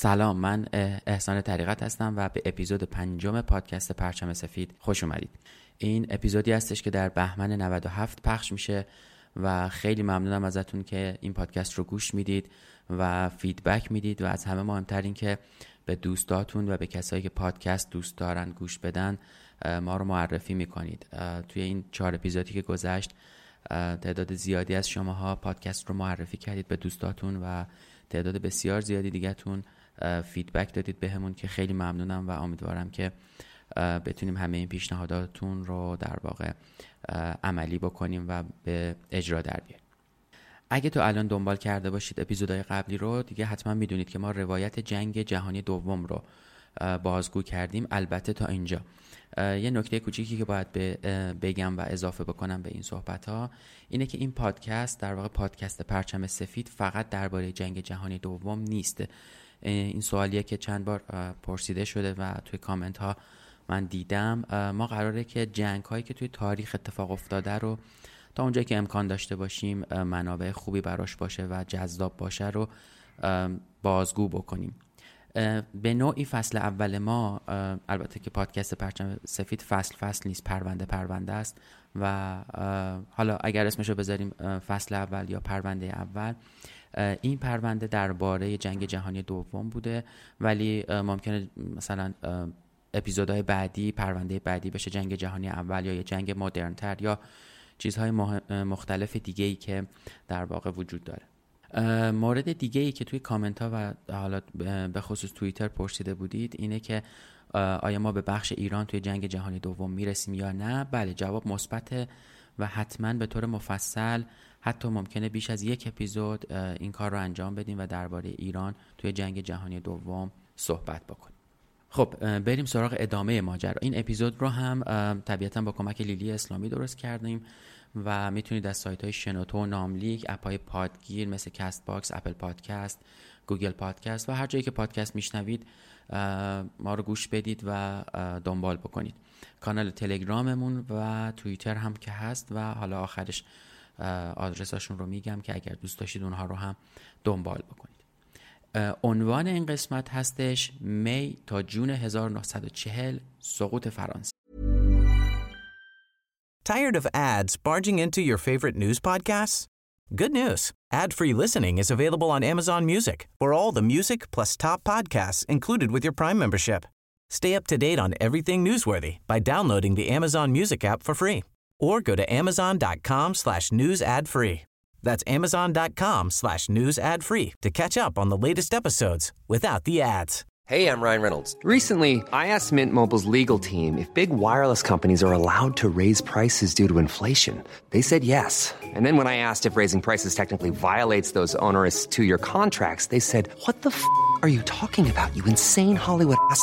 سلام من احسان طریقت هستم و به اپیزود پنجم پادکست پرچم سفید خوش اومدید. این اپیزودی هستش که در بهمن 97 پخش میشه و خیلی ممنونم ازتون که این پادکست رو گوش می‌دید و فیدبک می‌دید و از همه مهمتر این که به دوستاتون و به کسایی که پادکست دوست دارن گوش بدن ما رو معرفی می‌کنید. توی این چهار اپیزودی که گذشت تعداد زیادی از شماها پادکست رو معرفی کردید به دوستاتون و تعداد بسیار زیادی دیگهتون فیدبک دادید بهمون که خیلی ممنونم و امیدوارم که بتونیم همه این پیشنهاداتون رو در واقع عملی بکنیم و به اجرا در بیاریم. اگه تو الان دنبال کرده باشید اپیزودهای قبلی رو دیگه حتما می‌دونید که ما روایت جنگ جهانی دوم رو بازگو کردیم. البته تا اینجا. یه نکته کوچیکی که باید بگم و اضافه بکنم به این صحبت ها اینه که این پادکست در واقع پادکست پرچم سفید فقط درباره جنگ جهانی دوم نیست. این سوالیه که چند بار پرسیده شده و توی کامنت ها من دیدم. ما قراره که جنگ هایی که توی تاریخ اتفاق افتاده رو تا اونجایی که امکان داشته باشیم منابع خوبی براش باشه و جذاب باشه رو بازگو بکنیم. به نوعی فصل اول ما البته که پادکست پرچم سفید فصل فصل نیست پرونده پرونده است و حالا اگر اسمشو بذاریم فصل اول یا پرونده اول این پرونده درباره جنگ جهانی دوم بوده ولی ممکنه مثلا اپیزودهای بعدی پرونده بعدی بشه جنگ جهانی اول یا جنگ مدرنتر یا چیزهای مختلف دیگه ای که در واقع وجود داره. مورد دیگه ای که توی کامنت ها و حالا به خصوص توییتر پرسیده بودید اینه که آیا ما به بخش ایران توی جنگ جهانی دوم می‌رسیم یا نه؟ بله جواب مثبت و حتما به طور مفصل حتی ممکنه بیش از یک اپیزود این کار رو انجام بدیم و درباره ایران توی جنگ جهانی دوم صحبت بکنیم. خب بریم سراغ ادامه ماجرا. این اپیزود رو هم طبیعتا با کمک لیلی اسلامی درست کردیم و می‌تونید از سایت های شنوتو ناملیک اپ های پادگیر مثل Castbox Apple Podcast گوگل پادکست و هر جایی که پادکست میشنوید ما رو گوش بدید و دنبال بکنید. کانال تلگراممون و توییتر هم که هست و حالا آخرش آدرساشون رو میگم که اگر دوست داشتید اونها رو هم دنبال بکنید عنوان این قسمت هستش می تا جون 1940 سقوط فرانسه Tired of ads barging into your favorite news podcasts? Good news. Ad-free listening is available on Amazon Music for all the music plus top podcasts included with your Prime membership. Stay up to date on everything newsworthy by downloading the Amazon Music app for free or go to amazon.com slash news ad free. That's amazon.com slash news ad free to catch up on the latest episodes without the ads. Hey, I'm Ryan Reynolds. Recently, I asked Mint Mobile's legal team if big wireless companies are allowed to raise prices due to inflation. They said yes. And then when I asked if raising prices technically violates those onerous two year contracts, they said, What the f are you talking about, you insane Hollywood ass?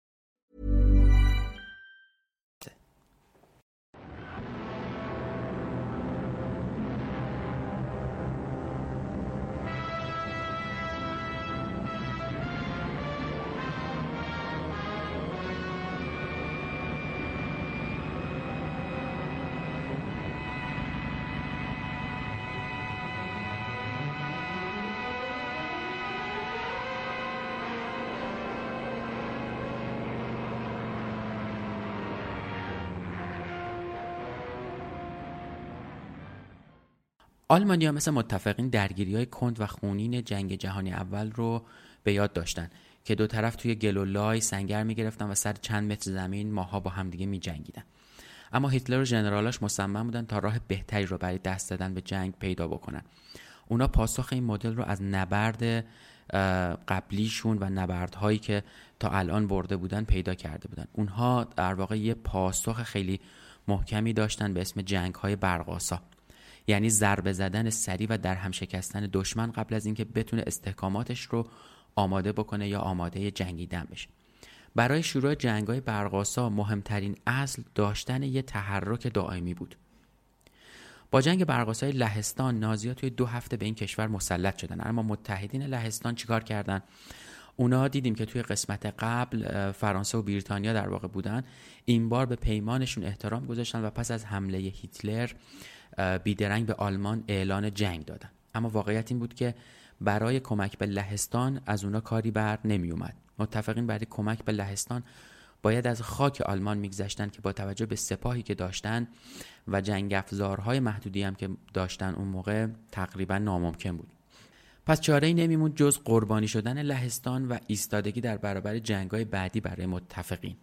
آلمانیا مثل متفقین درگیری های کند و خونین جنگ جهانی اول رو به یاد داشتن که دو طرف توی گلولای سنگر می‌گرفتن و سر چند متر زمین ماها با همدیگه میجنگیدن. اما هیتلر و ژنرالاش مصمم بودن تا راه بهتری رو برای دست دادن به جنگ پیدا بکنن. اونا پاسخ این مدل رو از نبرد قبلیشون و نبردهایی که تا الان برده بودن پیدا کرده بودن. اونها در واقع یه پاسخ خیلی محکمی داشتن به اسم جنگ های برقاسا یعنی ضربه زدن سریع و در هم شکستن دشمن قبل از اینکه بتونه استحکاماتش رو آماده بکنه یا آماده جنگیدن بشه. برای شروع جنگ های برقاسا مهمترین اصل داشتن یه تحرک دائمی بود. با جنگ برقاسای لهستان نازیا توی دو هفته به این کشور مسلط شدن. اما متحدین لهستان چیکار کردن؟ اونا دیدیم که توی قسمت قبل فرانسه و بریتانیا در واقع بودن. این بار به پیمانشون احترام گذاشتن و پس از حمله هیتلر بیدرنگ به آلمان اعلان جنگ دادن. اما واقعیت این بود که برای کمک به لهستان از اونا کاری بر نمی اومد متفقین برای کمک به لهستان باید از خاک آلمان میگذشتن که با توجه به سپاهی که داشتن و جنگ افزارهای محدودی هم که داشتن اون موقع تقریبا ناممکن بود. پس چاره ای نمیموند جز قربانی شدن لهستان و ایستادگی در برابر جنگای بعدی برای متفقین.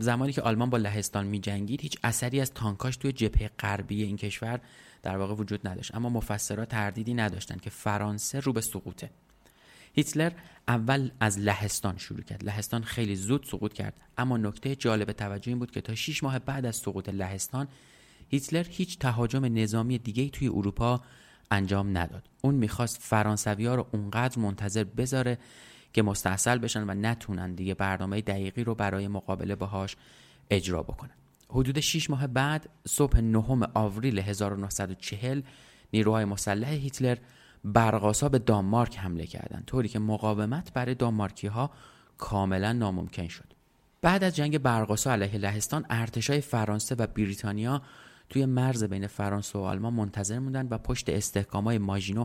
زمانی که آلمان با لهستان می جنگید هیچ اثری از تانکاش توی جبهه غربی این کشور در واقع وجود نداشت. اما مفسرها تردیدی نداشتند که فرانسه رو به سقوطه هیتلر اول از لهستان شروع کرد. لهستان خیلی زود سقوط کرد. اما نکته جالب توجه این بود که تا 6 ماه بعد از سقوط لهستان هیتلر هیچ تهاجم نظامی دیگه توی اروپا انجام نداد. اون می‌خواست فرانسوی ها رو اونقدر منتظر بذاره که مستحصل بشن و نتونن دیگه برنامه دقیقی رو برای مقابله باهاش اجرا بکنن. حدود 6 ماه بعد صبح نهم آوریل 1940 نیروهای مسلح هیتلر برقاسا به دانمارک حمله کردند طوری که مقاومت برای دانمارکی ها کاملا ناممکن شد. بعد از جنگ برقاسا علیه لهستان ارتشای فرانسه و بریتانیا توی مرز بین فرانسه و آلمان منتظر موندن و پشت استحکامای ماژینو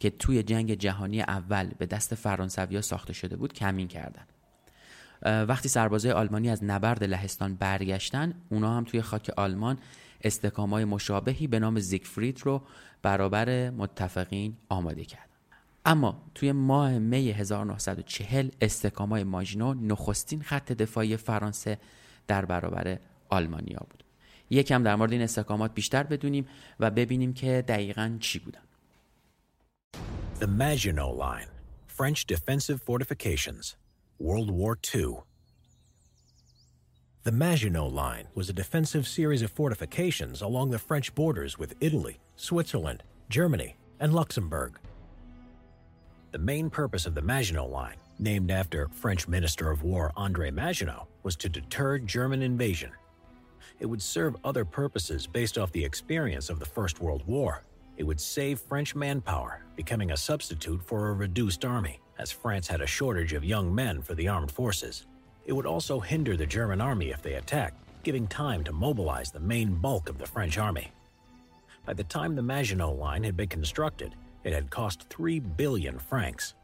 که توی جنگ جهانی اول به دست فرانسویا ساخته شده بود کمین کردن. وقتی سربازای آلمانی از نبرد لهستان برگشتن اونا هم توی خاک آلمان استکامای مشابهی به نام زیگفرید رو برابر متفقین آماده کردن. اما توی ماه می 1940 استکامای ماژینو نخستین خط دفاعی فرانسه در برابر آلمانیا بود. یکم در مورد این استحکامات بیشتر بدونیم و ببینیم که دقیقا چی بودن. The Maginot Line, French defensive fortifications, World War II. The Maginot Line was a defensive series of fortifications along the French borders with Italy, Switzerland, Germany, and Luxembourg. The main purpose of the Maginot Line, named after French Minister of War André Maginot, was to deter German invasion. It would serve other purposes based off the experience of the First World War it would save French manpower, becoming a substitute for a reduced army, as France had a shortage of young men for the armed forces. It would also hinder the German army if they attacked, giving time to mobilize the main bulk of the French army. By the time the Maginot Line had been constructed, it had cost 3 billion francs.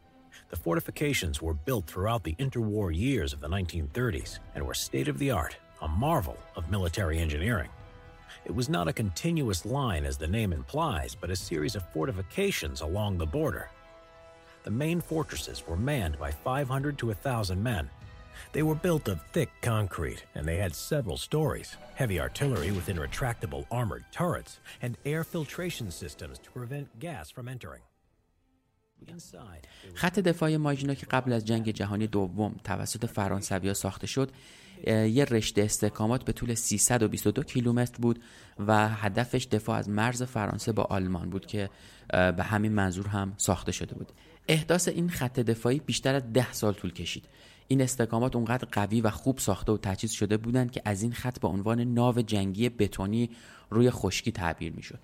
The fortifications were built throughout the interwar years of the 1930s and were state of the art, a marvel of military engineering. It was not a continuous line as the name implies, but a series of fortifications along the border. The main fortresses were manned by 500 to 1,000 men. They were built of thick concrete, and they had several stories heavy artillery within retractable armored turrets, and air filtration systems to prevent gas from entering. خط دفاعی ماژینا که قبل از جنگ جهانی دوم توسط فرانسویا ساخته شد یه رشته استحکامات به طول 322 کیلومتر بود و هدفش دفاع از مرز فرانسه با آلمان بود که به همین منظور هم ساخته شده بود. احداث این خط دفاعی بیشتر از ده سال طول کشید. این استحکامات اونقدر قوی و خوب ساخته و تجهیز شده بودند که از این خط به عنوان ناو جنگی بتونی روی خشکی تعبیر می‌شد.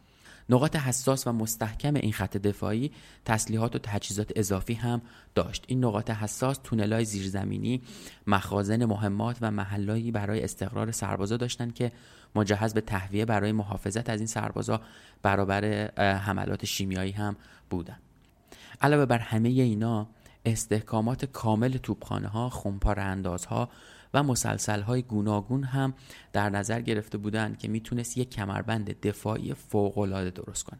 نقاط حساس و مستحکم این خط دفاعی تسلیحات و تجهیزات اضافی هم داشت. این نقاط حساس تونلای زیرزمینی مخازن مهمات و محلایی برای استقرار سربازا داشتند که مجهز به تهویه برای محافظت از این سربازا برابر حملات شیمیایی هم بودند. علاوه بر همه اینا استحکامات کامل توپخانه ها خمپار اندازها و مسلسل های گوناگون هم در نظر گرفته بودند که می‌تونست یک کمربند دفاعی فوق درست کنه.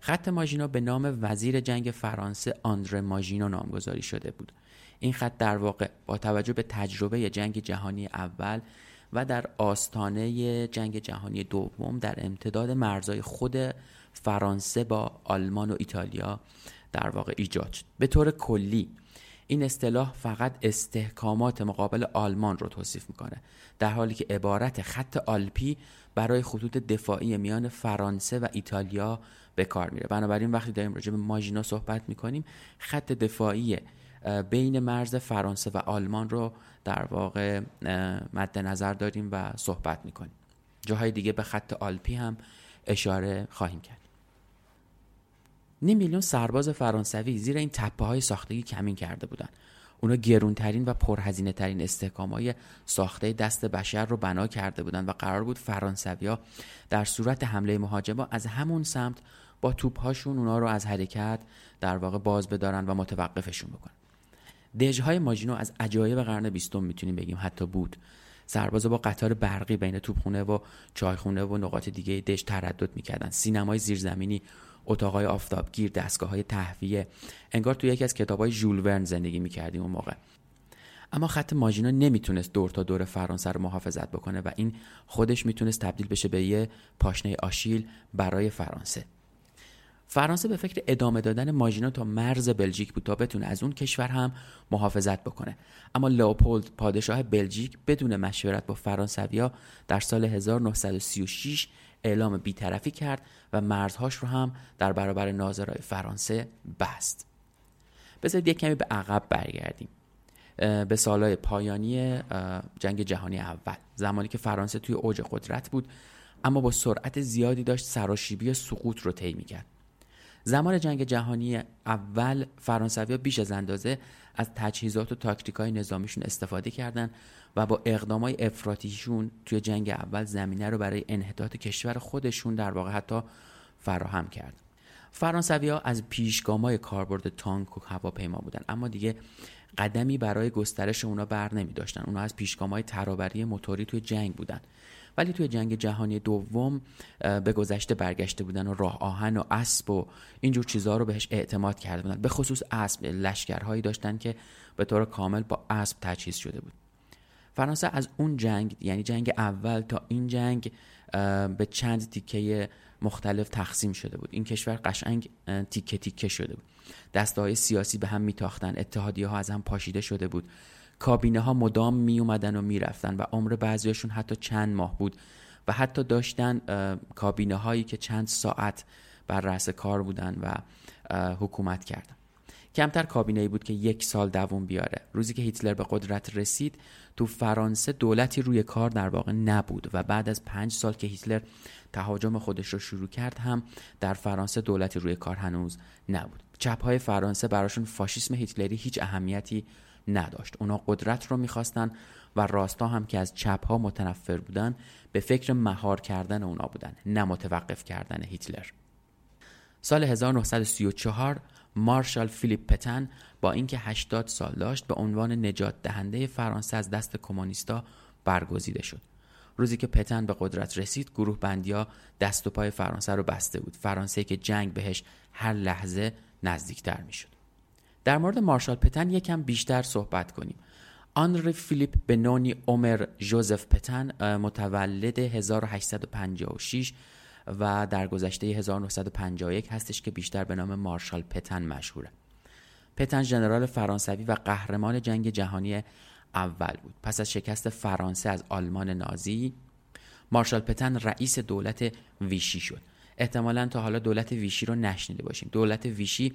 خط ماژینو به نام وزیر جنگ فرانسه آندره ماژینو نامگذاری شده بود. این خط در واقع با توجه به تجربه جنگ جهانی اول و در آستانه جنگ جهانی دوم در امتداد مرزهای خود فرانسه با آلمان و ایتالیا در واقع ایجاد شد. به طور کلی این اصطلاح فقط استحکامات مقابل آلمان رو توصیف می‌کنه. در حالی که عبارت خط آلپی برای خطوط دفاعی میان فرانسه و ایتالیا به کار میره. بنابراین وقتی داریم راجع به ماژینا صحبت می‌کنیم خط دفاعی بین مرز فرانسه و آلمان رو در واقع مد نظر داریم و صحبت می‌کنیم. جاهای دیگه به خط آلپی هم اشاره خواهیم کرد. نیم میلیون سرباز فرانسوی زیر این تپه های ساختگی کمین کرده بودند. اونا گرونترین و پرهزینه ترین استحکام های ساخته دست بشر رو بنا کرده بودند و قرار بود فرانسویا در صورت حمله مهاجما از همون سمت با توپ هاشون اونا رو از حرکت در واقع باز بدارن و متوقفشون بکنن. دژهای ماژینو از عجایب قرن بیستم می‌تونیم بگیم حتی بود. سربازا با قطار برقی بین توپخونه و چایخونه و نقاط دیگه دژ تردد می‌کردن. سینمای زیرزمینی اتاقای آفتابگیر دستگاه های تهویه. انگار توی یکی از کتاب های ژول ورن زندگی می‌کردیم اون موقع. اما خط ماژینا نمی‌تونست دور تا دور فرانسه رو محافظت بکنه و این خودش می‌تونست تبدیل بشه به یه پاشنه آشیل برای فرانسه. فرانسه به فکر ادامه دادن ماژینا تا مرز بلژیک بود تا بتونه از اون کشور هم محافظت بکنه. اما لئوپولد پادشاه بلژیک بدون مشورت با فرانسویا در سال 1936 اعلام بیطرفی کرد و مرزهاش رو هم در برابر ناظرای فرانسه بست. بذارید یک کمی به عقب برگردیم. به سالهای پایانی جنگ جهانی اول. زمانی که فرانسه توی اوج قدرت بود اما با سرعت زیادی داشت سراشیبی سقوط رو طی می‌کرد. زمان جنگ جهانی اول فرانسویا بیش از اندازه از تجهیزات و تاکتیک های نظامیشون استفاده کردند و با اقدامای افراتیشون توی جنگ اول زمینه رو برای انحطاط کشور خودشون در واقع حتی فراهم کرد. فرانسوی ها از پیشگامای کاربرد تانک و هواپیما بودن اما دیگه قدمی برای گسترش اونا بر نمی داشتن اونا از پیشگامای ترابری موتوری توی جنگ بودن. ولی توی جنگ جهانی دوم به گذشته برگشته بودن و راه آهن و اسب و اینجور چیزها رو بهش اعتماد کرده بودن. به خصوص اسب لشکرهایی داشتن که به طور کامل با اسب تجهیز شده بود. فرانسه از اون جنگ یعنی جنگ اول تا این جنگ به چند تیکه مختلف تقسیم شده بود. این کشور قشنگ تیکه تیکه شده بود. دسته های سیاسی به هم میتاختن اتحادیه ها از هم پاشیده شده بود. کابینه ها مدام می اومدن و می‌رفتن و عمر بعضیاشون حتی چند ماه بود و حتی داشتن کابینه هایی که چند ساعت بر رأس کار بودن و حکومت کردن. کمتر کابینه ای بود که یک سال دووم بیاره. روزی که هیتلر به قدرت رسید تو فرانسه دولتی روی کار در واقع نبود و بعد از پنج سال که هیتلر تهاجم خودش رو شروع کرد هم در فرانسه دولتی روی کار هنوز نبود. چپ های فرانسه براشون فاشیسم هیتلری هیچ اهمیتی نداشت. اونا قدرت رو می‌خواستن و راستا هم که از چپ ها متنفر بودن به فکر مهار کردن اونا بودن نه متوقف کردن هیتلر. سال 1934 مارشال فیلیپ پتن با اینکه 80 سال داشت به عنوان نجات دهنده فرانسه از دست کمونیستا برگزیده شد. روزی که پتن به قدرت رسید گروه بندیا دست و پای فرانسه رو بسته بود. فرانسه که جنگ بهش هر لحظه نزدیکتر می‌شد. در مورد مارشال پتن یکم بیشتر صحبت کنیم. آنری فیلیپ بنونی عمر جوزف پتن متولد 1856 و در گذشته 1951 هستش که بیشتر به نام مارشال پتن مشهوره. پتن ژنرال فرانسوی و قهرمان جنگ جهانی اول بود. پس از شکست فرانسه از آلمان نازی مارشال پتن رئیس دولت ویشی شد. احتمالا تا حالا دولت ویشی رو نشنیده باشیم. دولت ویشی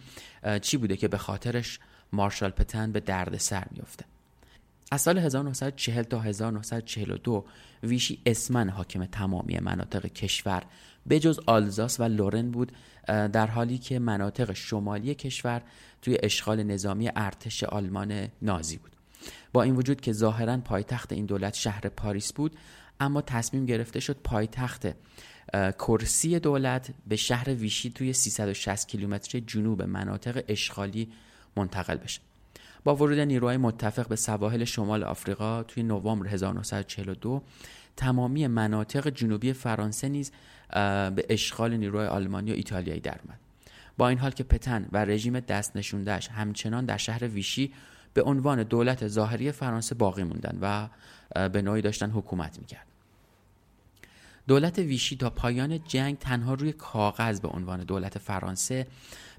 چی بوده که به خاطرش مارشال پتن به درد سر میفته از سال 1940 تا 1942 ویشی اسمن حاکم تمامی مناطق کشور به جز آلزاس و لورن بود در حالی که مناطق شمالی کشور توی اشغال نظامی ارتش آلمان نازی بود. با این وجود که ظاهرا پایتخت این دولت شهر پاریس بود اما تصمیم گرفته شد پایتخت کرسی دولت به شهر ویشی توی 360 کیلومتر جنوب مناطق اشغالی منتقل بشه. با ورود نیروهای متفق به سواحل شمال آفریقا توی نوامبر 1942 تمامی مناطق جنوبی فرانسه نیز به اشغال نیروهای آلمانی و ایتالیایی در با این حال که پتن و رژیم دست نشوندهش همچنان در شهر ویشی به عنوان دولت ظاهری فرانسه باقی موندن و به نوعی داشتن حکومت می‌کرد دولت ویشی تا پایان جنگ تنها روی کاغذ به عنوان دولت فرانسه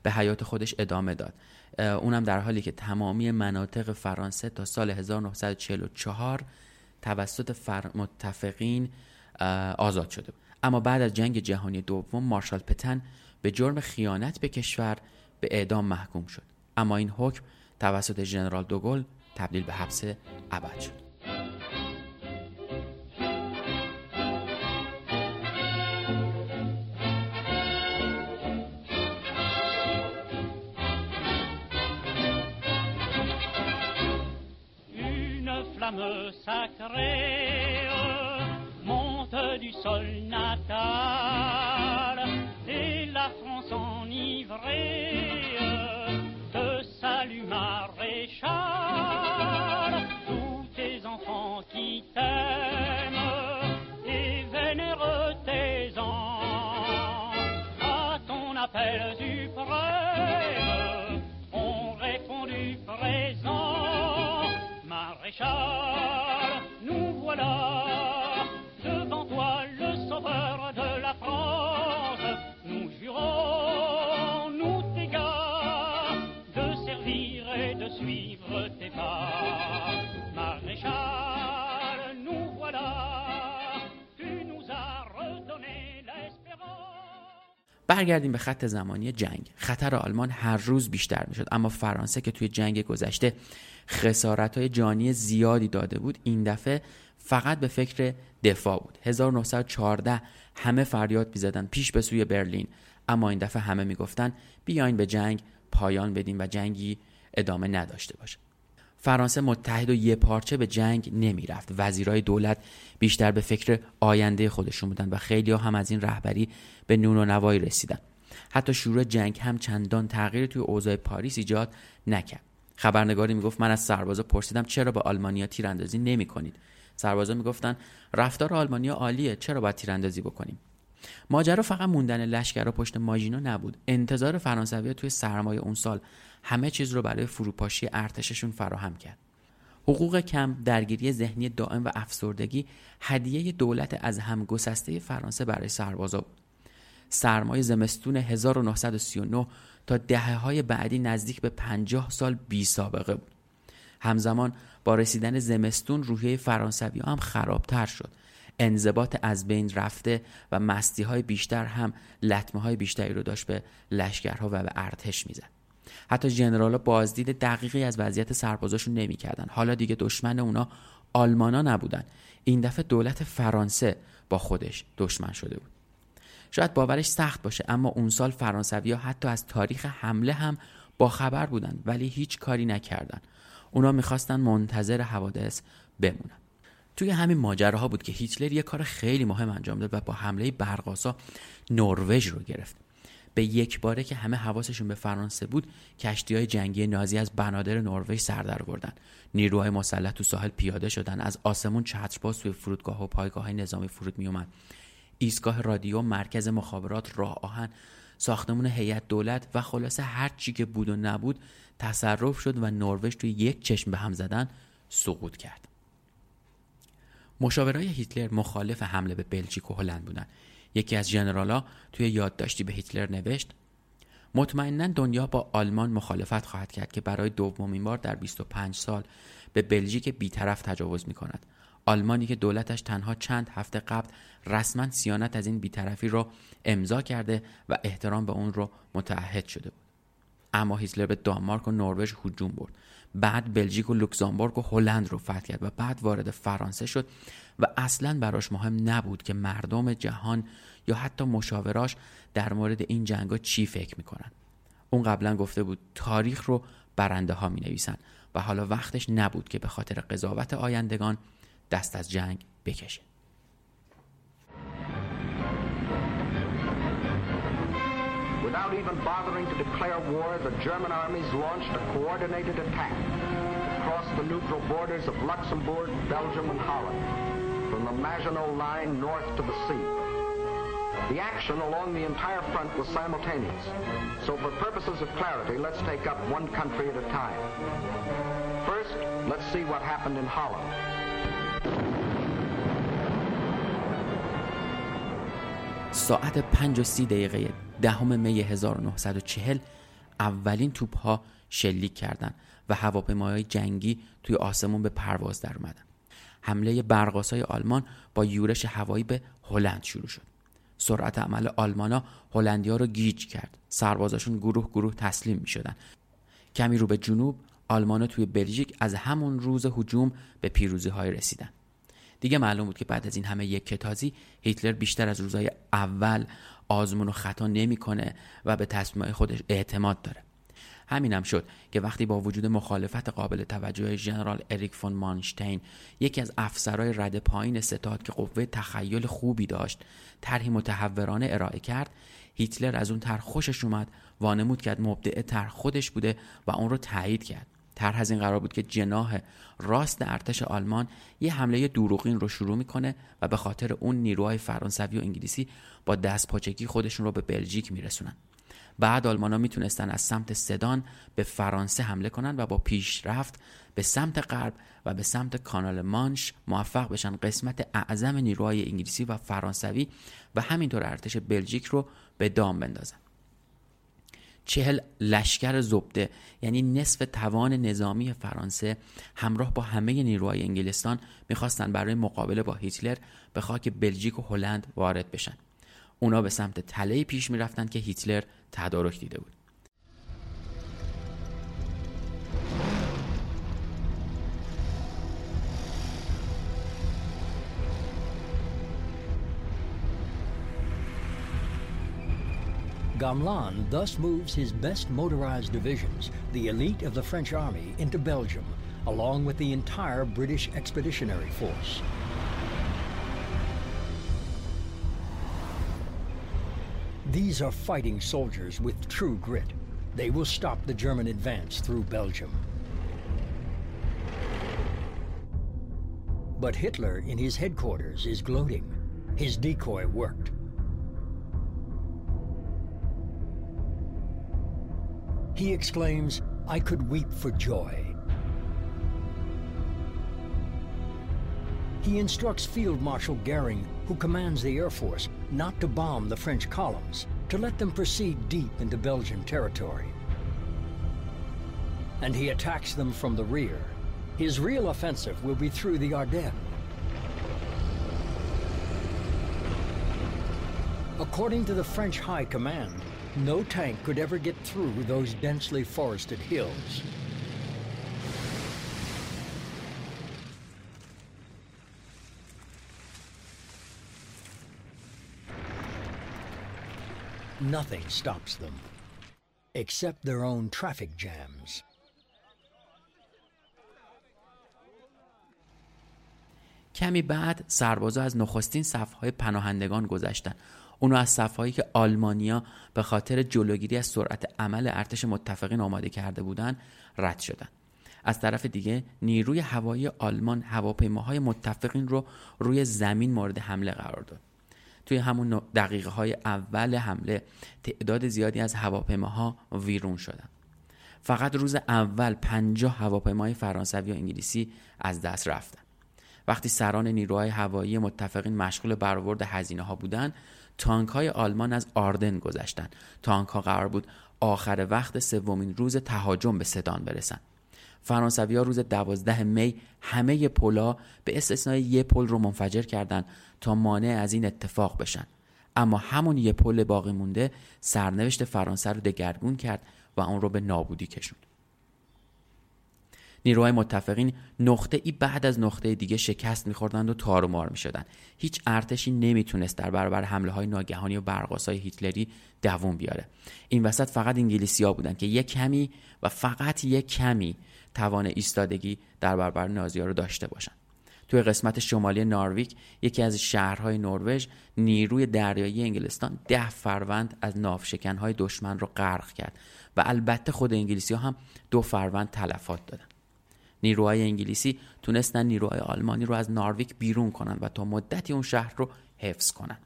به حیات خودش ادامه داد. اونم در حالی که تمامی مناطق فرانسه تا سال 1944 توسط متفقین آزاد شده اما بعد از جنگ جهانی دوم مارشال پتن به جرم خیانت به کشور به اعدام محکوم شد. اما این حکم توسط ژنرال دوگل تبدیل به حبس ابد شد. Sacrée monte du sol natal et la France enivrée برگردیم به خط زمانی جنگ. خطر آلمان هر روز بیشتر می‌شد. اما فرانسه که توی جنگ گذشته خسارت های جانی زیادی داده بود این دفعه فقط به فکر دفاع بود. 1914 همه فریاد می‌زدن پیش به سوی برلین. اما این دفعه همه می‌گفتن بیاین به جنگ پایان بدیم و جنگی ادامه نداشته باشه. فرانسه متحد و یه پارچه به جنگ نمی‌رفت. وزیرای دولت بیشتر به فکر آینده خودشون بودن و خیلی هم از این رهبری به نون و نوایی رسیدن. حتی شروع جنگ هم چندان تغییر توی اوضاع پاریس ایجاد نکرد. خبرنگاری می‌گفت من از سربازا پرسیدم چرا با آلمانیا تیراندازی نمی کنید سربازا می‌گفتن رفتار آلمانیا عالیه چرا باید تیراندازی بکنیم؟ ماجرا فقط موندن لشکرها پشت ماژینا نبود. انتظار فرانسوی توی سرمایه اون سال همه چیز رو برای فروپاشی ارتششون فراهم کرد. حقوق کم درگیری ذهنی دائم و افسردگی هدیه دولت از هم گسسته فرانسه برای سربازا بود. سرمایه زمستون 1939 تا دهه های بعدی نزدیک به 50 سال بی سابقه بود. همزمان با رسیدن زمستون روحیه فرانسوی هم خرابتر شد. انضباط از بین رفته و مستی های بیشتر هم لطمه های بیشتری رو داشت به لشکرها و به ارتش می‌زد. حتی ژنرال بازدید دقیقی از وضعیت سربازاشون نمی‌کردن. حالا دیگه دشمن اونا آلمانا نبودن. این دفعه دولت فرانسه با خودش دشمن شده بود. شاید باورش سخت باشه اما اون سال فرانسوی ها حتی از تاریخ حمله هم با خبر بودن ولی هیچ کاری نکردن. اونا می‌خواستن منتظر حوادث بمونن. توی همین ماجراها بود که هیتلر یه کار خیلی مهم انجام داد و با حمله برقاسا نروژ رو گرفت. به یک باره که همه حواسشون به فرانسه بود کشتی های جنگی نازی از بنادر نروژ سر در بردن نیروهای مسلح تو ساحل پیاده شدن. از آسمون چترباز توی فرودگاه و پایگاه نظامی فرود می اومد ایستگاه رادیو مرکز مخابرات راه آهن ساختمون هیئت دولت و خلاصه هر چی که بود و نبود تصرف شد و نروژ توی یک چشم به هم زدن سقوط کرد. مشاورای هیتلر مخالف حمله به بلژیک و هلند بودن یکی از ژنرالا توی یادداشتی به هیتلر نوشت مطمئنا دنیا با آلمان مخالفت خواهد کرد که برای دومین بار در 25 سال به بلژیک بیطرف تجاوز می کند. آلمانی که دولتش تنها چند هفته قبل رسما سیانت از این بیطرفی را امضا کرده و احترام به اون رو متعهد شده بود. اما هیتلر به دانمارک و نروژ هجوم برد. بعد بلژیک و لوکزامبورگ و هلند رو فتح کرد و بعد وارد فرانسه شد و اصلا براش مهم نبود که مردم جهان یا حتی مشاوراش در مورد این جنگا چی فکر می‌کنن. اون قبلا گفته بود تاریخ رو برنده ها می نویسن و حالا وقتش نبود که به خاطر قضاوت آیندگان دست از جنگ بکشه. Without even bothering to declare war, the German armies launched a coordinated attack across the neutral borders of Luxembourg, Belgium, and Holland, from the Maginot Line north to the sea. The action along the entire front was simultaneous, so for purposes of clarity, let's take up one country at a time. First, let's see what happened in Holland. ساعت 5 و 30 دقیقه دهم می 1940 اولین توپ ها شلیک کردند و هواپیماهای جنگی توی آسمون به پرواز در اومدن. حمله برقاسای آلمان با یورش هوایی به هلند شروع شد. سرعت عمل آلمانا هلندیا رو گیج کرد. سربازاشون گروه گروه تسلیم می شدن. کمی رو به جنوب آلمانا توی بلژیک از همون روز هجوم به پیروزی های رسیدن. دیگه معلوم بود که بعد از این همه یک کتازی هیتلر بیشتر از روزهای اول آزمون و خطا نمی‌کنه و به تصمیمهای خودش اعتماد داره. همینم هم شد که وقتی با وجود مخالفت قابل توجه ژنرال اریک فون مانشتین یکی از افسرهای رد پایین ستاد که قوه تخیل خوبی داشت طرحی متحورانه ارائه کرد هیتلر از اون طرح خوشش اومد وانمود کرد مبدع طرح خودش بوده و اون رو تایید کرد. طرح از این قرار بود که جناح راست ارتش آلمان یه حمله دروغین رو شروع می‌کنه و به خاطر اون نیروهای فرانسوی و انگلیسی با دست پاچگی خودشون رو به بلژیک میرسونن. بعد آلمانا می‌تونستن از سمت سدان به فرانسه حمله کنن و با پیشرفت به سمت غرب و به سمت کانال مانش موفق بشن. قسمت اعظم نیروهای انگلیسی و فرانسوی و همینطور ارتش بلژیک رو به دام بندازن. چهل لشکر زبده یعنی نصف توان نظامی فرانسه همراه با همه نیروهای انگلستان می‌خواستن برای مقابله با هیتلر به خاک بلژیک و هلند وارد بشن. اونا به سمت تله پیش می‌رفتن که هیتلر تدارک دیده بود. Gamelin thus moves his best motorized divisions, the elite of the French army, into Belgium, along with the entire British Expeditionary Force. These are fighting soldiers with true grit. They will stop the German advance through Belgium. But Hitler in his headquarters is gloating. His decoy worked. He exclaims, I could weep for joy. He instructs Field Marshal Goering, who commands the Air Force, not to bomb the French columns, to let them proceed deep into Belgian territory. And he attacks them from the rear. His real offensive will be through the Ardennes. According to the French High Command, no tank could ever get through those densely forested hills. Nothing stops them, except their own traffic jams. کمی بعد سربازا از نخستین صفهای پناهندگان گذشتند اونو از صفهایی که آلمانیا به خاطر جلوگیری از سرعت عمل ارتش متفقین آماده کرده بودند رد شدند از طرف دیگه نیروی هوایی آلمان هواپیماهای متفقین رو روی زمین مورد حمله قرار داد. توی همون دقیقه های اول حمله تعداد زیادی از هواپیماها ویرون شدند فقط روز اول پنجاه هواپیمای فرانسوی و انگلیسی از دست رفتن. وقتی سران نیروهای هوایی متفقین مشغول برآورد هزینه ها بودند تانک های آلمان از آردن گذشتند تانک ها قرار بود آخر وقت سومین روز تهاجم به سدان برسند فرانسوی ها روز دوازده می همه پلا به استثنای یه پل رو منفجر کردند تا مانع از این اتفاق بشن. اما همون یه پل باقی مونده سرنوشت فرانسه رو دگرگون کرد و اون رو به نابودی کشوند. نیروهای متفقین نقطه ای بعد از نقطه دیگه شکست میخوردند و تار و مار می‌شدند. هیچ ارتشی نمی‌تونست در برابر حمله های ناگهانی و برقاسای هیتلری دووم بیاره. این وسط فقط انگلیسی ها بودن که یک کمی و فقط یک کمی توان ایستادگی در برابر نازی ها رو داشته باشند. توی قسمت شمالی نارویک یکی از شهرهای نروژ نیروی دریایی انگلستان ده فروند از ناوشکنهای دشمن رو غرق کرد و البته خود انگلیسی ها هم دو فروند تلفات دادن. نیروهای انگلیسی تونستن نیروهای آلمانی رو از نارویک بیرون کنند و تا مدتی اون شهر رو حفظ کنند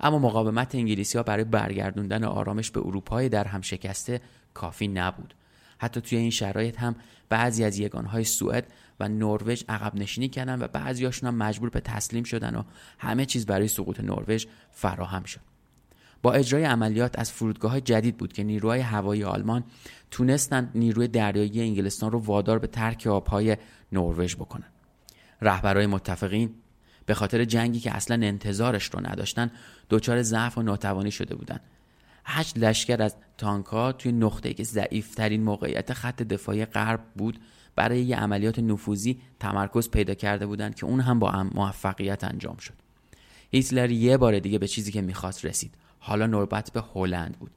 اما مقاومت انگلیسی ها برای برگردوندن آرامش به اروپای در هم شکسته کافی نبود. حتی توی این شرایط هم بعضی از یگانهای سوئد و نروژ عقب نشینی کردن و بعضیاشون هم مجبور به تسلیم شدن و همه چیز برای سقوط نروژ فراهم شد. با اجرای عملیات از فرودگاه جدید بود که نیروهای هوایی آلمان تونستند نیروی دریایی انگلستان رو وادار به ترک آبهای نروژ بکنن. رهبرای متفقین به خاطر جنگی که اصلا انتظارش رو نداشتن دچار ضعف و ناتوانی شده بودند هشت لشکر از تانکا توی نقطه که ضعیفترین موقعیت خط دفاعی غرب بود برای یه عملیات نفوذی تمرکز پیدا کرده بودند که اون هم با موفقیت انجام شد. هیتلر یه بار دیگه به چیزی که می‌خواست رسید. حالا نوبت به هلند بود.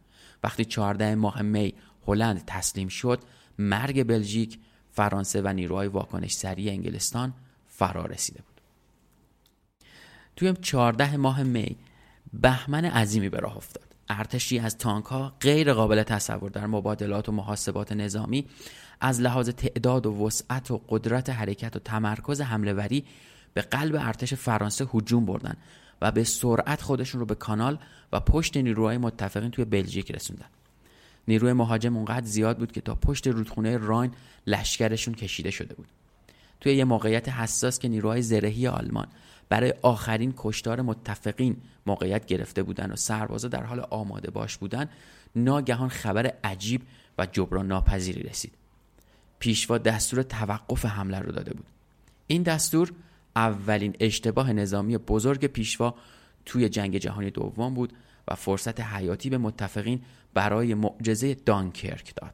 وقتی 14 ماه می هلند تسلیم شد مرگ بلژیک فرانسه و نیروهای واکنش سریع انگلستان فرا رسیده بود. توی 14 ماه می بهمن عظیمی به راه افتاد. ارتشی از تانک ها غیر قابل تصور در مبادلات و محاسبات نظامی از لحاظ تعداد و وسعت و قدرت حرکت و تمرکز حمله وری به قلب ارتش فرانسه هجوم بردن. و به سرعت خودشون رو به کانال و پشت نیروهای متفقین توی بلژیک رسوندن. نیروی مهاجم اونقدر زیاد بود که تا پشت رودخونه راین لشکرشون کشیده شده بود. توی یه موقعیت حساس که نیروهای زرهی آلمان برای آخرین کشتار متفقین موقعیت گرفته بودن و سربازا در حال آماده باش بودن ناگهان خبر عجیب و جبران ناپذیری رسید. پیشوا دستور توقف حمله رو داده بود. این دستور اولین اشتباه نظامی بزرگ پیشوا توی جنگ جهانی دوم بود و فرصت حیاتی به متفقین برای معجزه دانکرک داد.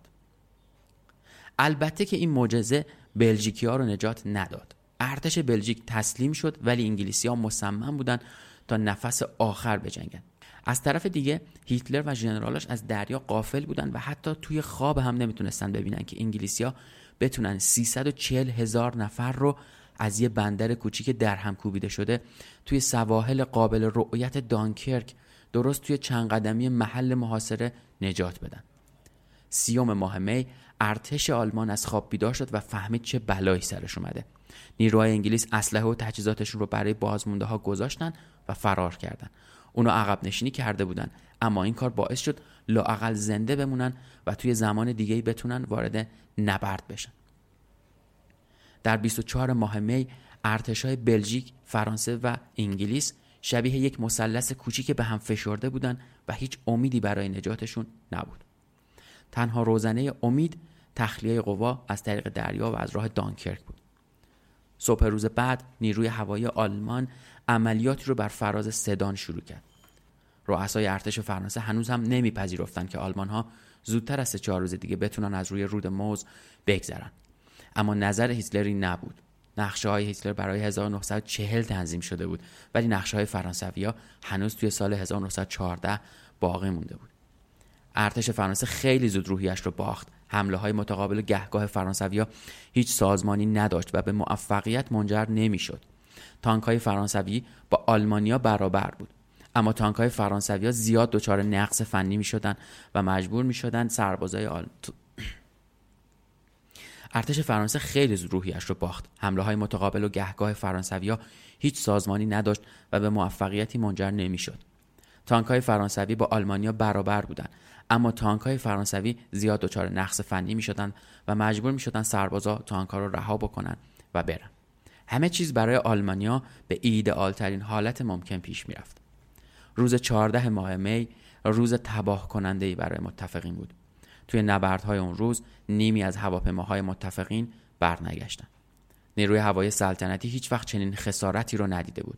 البته که این معجزه بلژیکی ها رو نجات نداد. ارتش بلژیک تسلیم شد ولی انگلیسی ها مصمم بودند تا نفس آخر بجنگن. از طرف دیگه هیتلر و ژنرالاش از دریا قافل بودن و حتی توی خواب هم نمی‌تونستن ببینن که انگلیسی ها بتونن 340 هزار نفر رو از یه بندر کوچیک در هم کوبیده شده توی سواحل قابل رؤیت دانکرک درست توی چند قدمی محل محاصره نجات بدن. سیوم ماه می ارتش آلمان از خواب بیدار شد و فهمید چه بلایی سرش اومده. نیروهای انگلیس اسلحه و تجهیزاتشون رو برای بازمونده ها گذاشتن و فرار کردن. اونو عقب نشینی کرده بودن اما این کار باعث شد لااقل زنده بمونن و توی زمان دیگه بتونن وارد نبرد بشن. در 24 ماه می بلژیک، فرانسه و انگلیس شبیه یک مثلث کوچیک به هم فشرده بودند و هیچ امیدی برای نجاتشون نبود. تنها روزنه امید تخلیه قوا از طریق دریا و از راه دانکرک بود. صبح روز بعد نیروی هوایی آلمان عملیاتی رو بر فراز سدان شروع کرد. رؤسای ارتش فرانسه هنوز هم نمیپذیرفتند که آلمان ها زودتر از سه چهار روز دیگه بتونن از روی رود موز بگذرن. اما نظر هیتلری نبود. نقشه های هیتلر برای 1940 تنظیم شده بود ولی نقشه های فرانسوی ها هنوز توی سال 1914 باقی مونده بود. ارتش فرانسه خیلی زود روحیش رو باخت حمله های متقابل گهگاه فرانسویا هیچ سازمانی نداشت و به موفقیت منجر نمی‌شد تانک های فرانسوی با آلمانیا برابر بود اما تانک های فرانسوی زیاد دچار نقص فنی می شدن و مجبور می شدن سربازای آل... ارتش فرانسه خیلی زود روحیش رو باخت. حمله های متقابل و گهگاه فرانسویا هیچ سازمانی نداشت و به موفقیتی منجر نمی‌شد. تانک های فرانسوی با آلمانیا برابر بودند اما تانک های فرانسوی زیاد دچار نقص فنی می شدن و مجبور می شدن سربازا تانک ها رو رها بکنن و برن. همه چیز برای آلمانیا به ایدئال ترین حالت ممکن پیش می رفت روز 14 ماه می روز تباه کننده ای برای متفقین بود. توی نبردهای اون روز نیمی از هواپیماهای متفقین برنگشتن. نیروی هوایی سلطنتی هیچ وقت چنین خسارتی رو ندیده بود.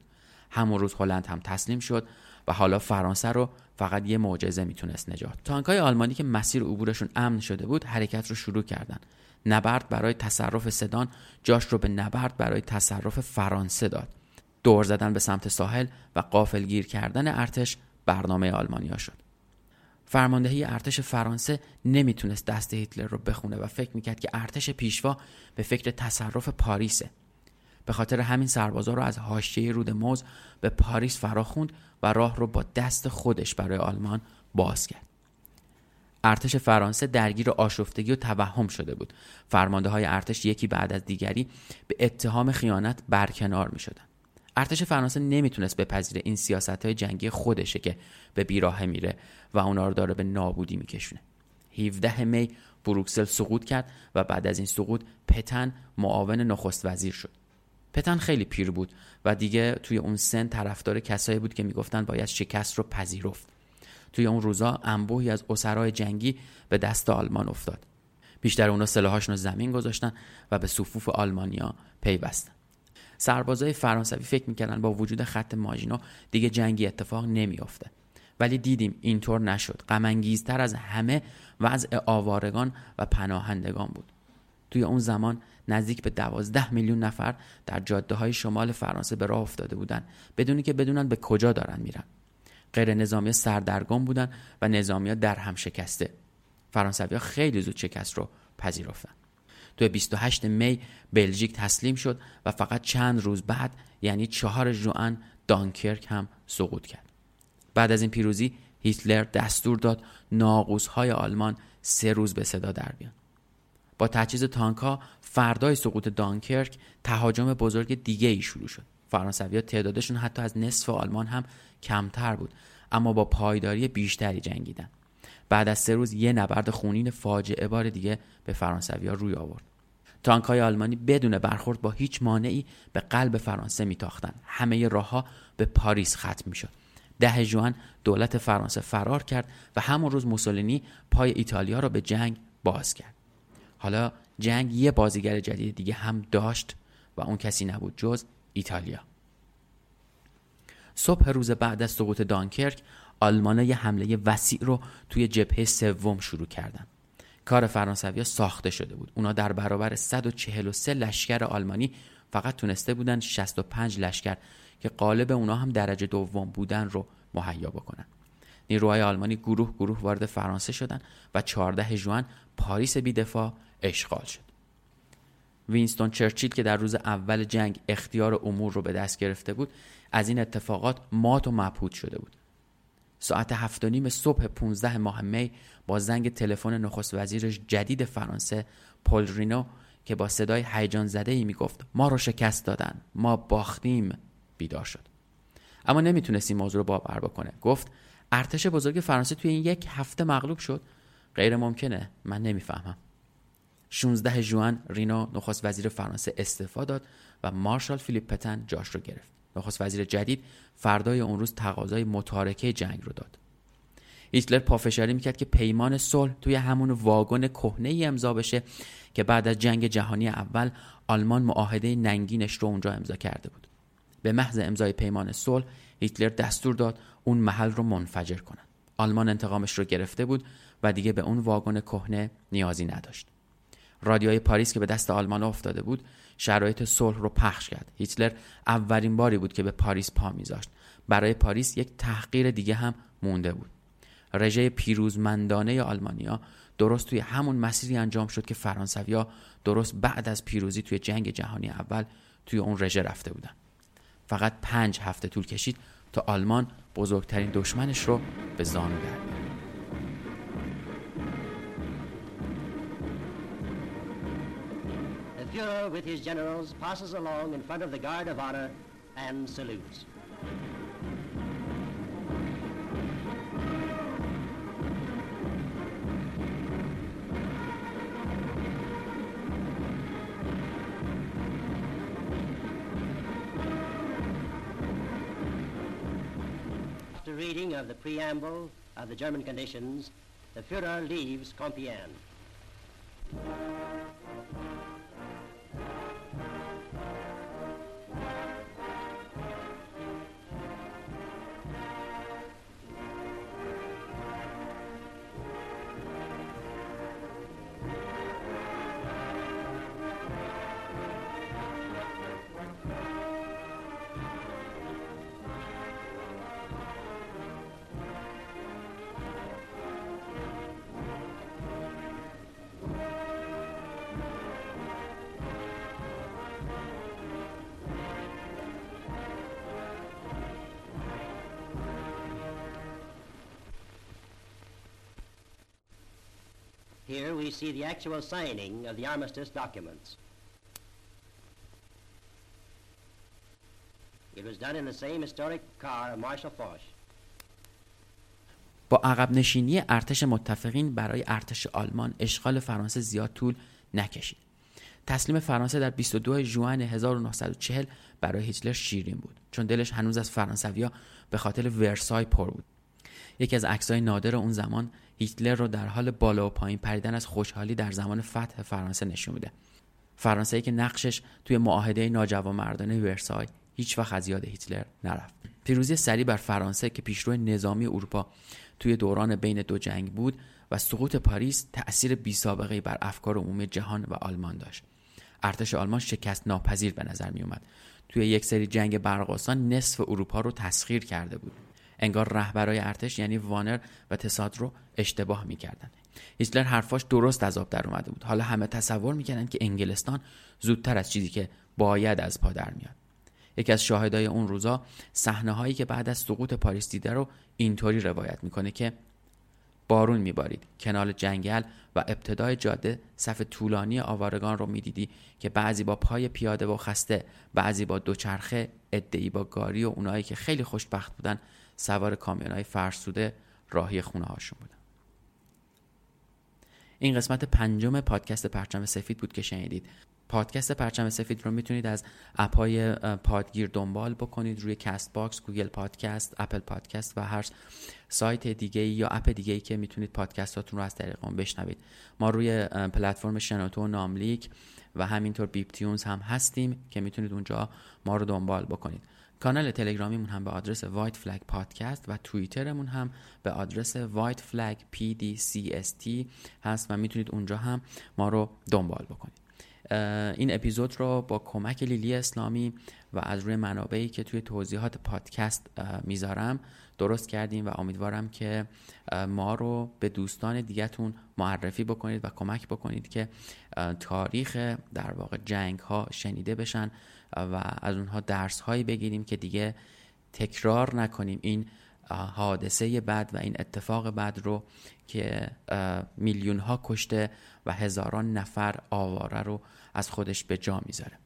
همون روز هلند هم تسلیم شد و حالا فرانسه رو فقط یه معجزه می‌تونست نجات تانکای آلمانی که مسیر عبورشون امن شده بود حرکت رو شروع کردن. نبرد برای تصرف سدان جاش رو به نبرد برای تصرف فرانسه داد. دور زدن به سمت ساحل و قافلگیر کردن ارتش برنامه آلمانیا شد. فرماندهی ارتش فرانسه نمی‌تونست دست هیتلر رو بخونه و فکر می‌کرد که ارتش پیشوا به فکر تصرف پاریسه. به خاطر همین سربازا رو از حاشیه رود موز به پاریس فراخوند و راه رو با دست خودش برای آلمان باز کرد. ارتش فرانسه درگیر آشفتگی و توهم شده بود. فرمانده های ارتش یکی بعد از دیگری به اتهام خیانت برکنار می شدن. ارتش فرانسه نمی‌تونست بپذیره این سیاست های جنگی خودشه که به بیراه میره و اونا رو داره به نابودی میکشونه. 17 می بروکسل سقوط کرد و بعد از این سقوط پتن معاون نخست وزیر شد. پتن خیلی پیر بود و دیگه توی اون سن طرفدار کسایی بود که می‌گفتن باید شکست رو پذیرفت. توی اون روزا انبوهی از اسرای جنگی به دست آلمان افتاد. بیشتر اونا سلاحاشون رو زمین گذاشتن و به صفوف آلمانیا پیوستن. سربازای فرانسوی فکر می‌کردن با وجود خط ماژینو دیگه جنگی اتفاق نمیافته. ولی دیدیم اینطور نشد. غمانگیزتر از همه وضع آوارگان و پناهندگان بود. توی اون زمان نزدیک به دوازده میلیون نفر در جاده های شمال فرانسه به راه افتاده بودند. بدونی که بدونن به کجا دارن میرن. غیر نظامی سردرگم بودن و نظامی در هم شکسته. فرانسوی ها خیلی زود شکست رو پذیرفتن. توی 28 می بلژیک تسلیم شد و فقط چند روز بعد یعنی چهار جوان دانکرک هم سقوط کرد. بعد از این پیروزی هیتلر دستور داد ناقوس های آلمان سه روز به صدا در بیان. با تجهیز تانک ها فردای سقوط دانکرک تهاجم بزرگ دیگه ای شروع شد. فرانسوی تعدادشون حتی از نصف آلمان هم کمتر بود اما با پایداری بیشتری جنگیدن. بعد از سه روز یه نبرد خونین فاجعه بار دیگه به فرانسوی ها روی آورد. تانک های آلمانی بدون برخورد با هیچ مانعی به قلب فرانسه میتاختند. همه راهها به پاریس ختم می‌شد. ده جوان دولت فرانسه فرار کرد و همون روز موسولینی پای ایتالیا را به جنگ باز کرد. حالا جنگ یه بازیگر جدید دیگه هم داشت و اون کسی نبود جز ایتالیا. صبح روز بعد از سقوط دانکرک آلمانا یه حمله وسیع رو توی جبهه سوم شروع کردن. کار فرانسویا ساخته شده بود. اونا در برابر 143 لشکر آلمانی فقط تونسته بودن 65 لشکر که قالب اونا هم درجه دوم بودن رو مهیا بکنن. نیروهای آلمانی گروه گروه وارد فرانسه شدن و 14 جوان پاریس بیدفاع اشغال شد. وینستون چرچیل که در روز اول جنگ اختیار امور رو به دست گرفته بود از این اتفاقات مات و مبهوت شده بود. ساعت هفت و نیم صبح 15 ماه می با زنگ تلفن نخست وزیر جدید فرانسه پل رینو که با صدای هیجان زده ای می‌گفت ما رو شکست دادن ما باختیم بیدار شد. اما نمی‌تونست این موضوع رو باور بکنه. گفت ارتش بزرگ فرانسه توی این یک هفته مغلوب شد. غیر ممکنه من نمی‌فهمم. 16 جوان رینو نخست وزیر فرانسه استعفا داد و مارشال فیلیپ پتن جاش رو گرفت. نخست وزیر جدید فردای اون روز تقاضای متارکه جنگ رو داد. هیتلر پافشاری می‌کرد که پیمان صلح توی همون واگن کهنه ای امضا بشه که بعد از جنگ جهانی اول آلمان معاهده ننگینش رو اونجا امضا کرده بود. به محض امضای پیمان صلح هیتلر دستور داد اون محل رو منفجر کنن. آلمان انتقامش رو گرفته بود و دیگه به اون واگن کهنه نیازی نداشت. رادیوی پاریس که به دست آلمان افتاده بود شرایط صلح رو پخش کرد. هیتلر اولین باری بود که به پاریس پا میذاشت. برای پاریس یک تحقیر دیگه هم مونده بود. رژه پیروزمندانه آلمانیا درست توی همون مسیری انجام شد که فرانسویا درست بعد از پیروزی توی جنگ جهانی اول توی اون رژه رفته بودن. فقط پنج هفته طول کشید تا آلمان بزرگترین دشمنش رو به زانو در The Fuhrer with his generals passes along in front of the guard of honor and salutes. After reading of the preamble of the German conditions, the Führer leaves Compiègne. Here we see the actual signing of the armistice documents. It was done in the same historic car of Marshal Foch. با عقب نشینی ارتش متفقین برای ارتش آلمان اشغال فرانسه زیاد طول نکشید. تسلیم فرانسه در 22 ژوئن 1940 برای هیتلر شیرین بود چون دلش هنوز از فرانسویا به خاطر ورسای پر بود. یکی از عکسهای نادر اون زمان هیتلر رو در حال بالا و پایین پریدن از خوشحالی در زمان فتح فرانسه نشون میده. فرانسه که نقشش توی معاهده ناجوانمردانه ورسای هیچ وقت از یاد هیتلر نرفت. پیروزی سریع بر فرانسه که پیشرو نظامی اروپا توی دوران بین دو جنگ بود و سقوط پاریس تأثیر بی سابقه بر افکار عمومی جهان و آلمان داشت. ارتش آلمان شکست ناپذیر به نظر می اومد. توی یک سری جنگ برقاسان نصف اروپا رو تسخیر کرده بود. انگار رهبرای ارتش یعنی وانر و تساد رو اشتباه می‌کردن. هیتلر حرفاش درست از آب در اومده بود. حالا همه تصور می‌کردن که انگلستان زودتر از چیزی که باید از پا در میاد. یکی از شاهدای اون روزا صحنه هایی که بعد از سقوط پاریس دیده رو اینطوری روایت می‌کنه که بارون میبارید. کنال جنگل و ابتدای جاده صف طولانی آوارگان رو می‌دیدی که بعضی با پای پیاده و خسته بعضی با دوچرخه ادعی با گاری و اونایی که خیلی خوشبخت بودن سوار کامیون های فرسوده راهی خونه هاشون بودن این قسمت پنجم پادکست پرچم سفید بود که شنیدید. پادکست پرچم سفید رو می‌تونید از اپ های پادگیر دنبال بکنید. روی Castbox، Google Podcast، Apple Podcast و هر سایت دیگه یا اپ دیگه ای که می‌تونید پادکستاتون رو از طریق اون بشنوید. ما روی پلتفرم شنوتو و ناملیک و همینطور Beep Tunes هم هستیم که می‌تونید اونجا ما رو دنبال بکنید. کانال تلگرامیمون هم به آدرس White Flag Podcast و توییترمون هم به آدرس White Flag PDCST هست و می‌تونید اونجا هم ما رو دنبال بکنید. این اپیزود رو با کمک لیلی اسلامی و از روی منابعی که توی توضیحات پادکست می‌ذارم درست کردیم و امیدوارم که ما رو به دوستان دیگهتون معرفی بکنید و کمک بکنید که تاریخ در واقع جنگ ها شنیده بشن و از اونها درس هایی بگیریم که دیگه تکرار نکنیم این حادثه بد و این اتفاق بد رو که میلیون ها کشته و هزاران نفر آواره رو از خودش به جا می‌ذاره.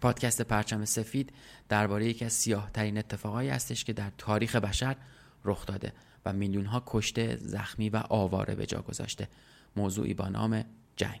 پادکست پرچم سفید درباره یکی از سیاه ترین اتفاقایی هستش که در تاریخ بشر رخ داده و میلیون ها کشته زخمی و آواره به جا گذاشته. موضوعی با نام جنگ.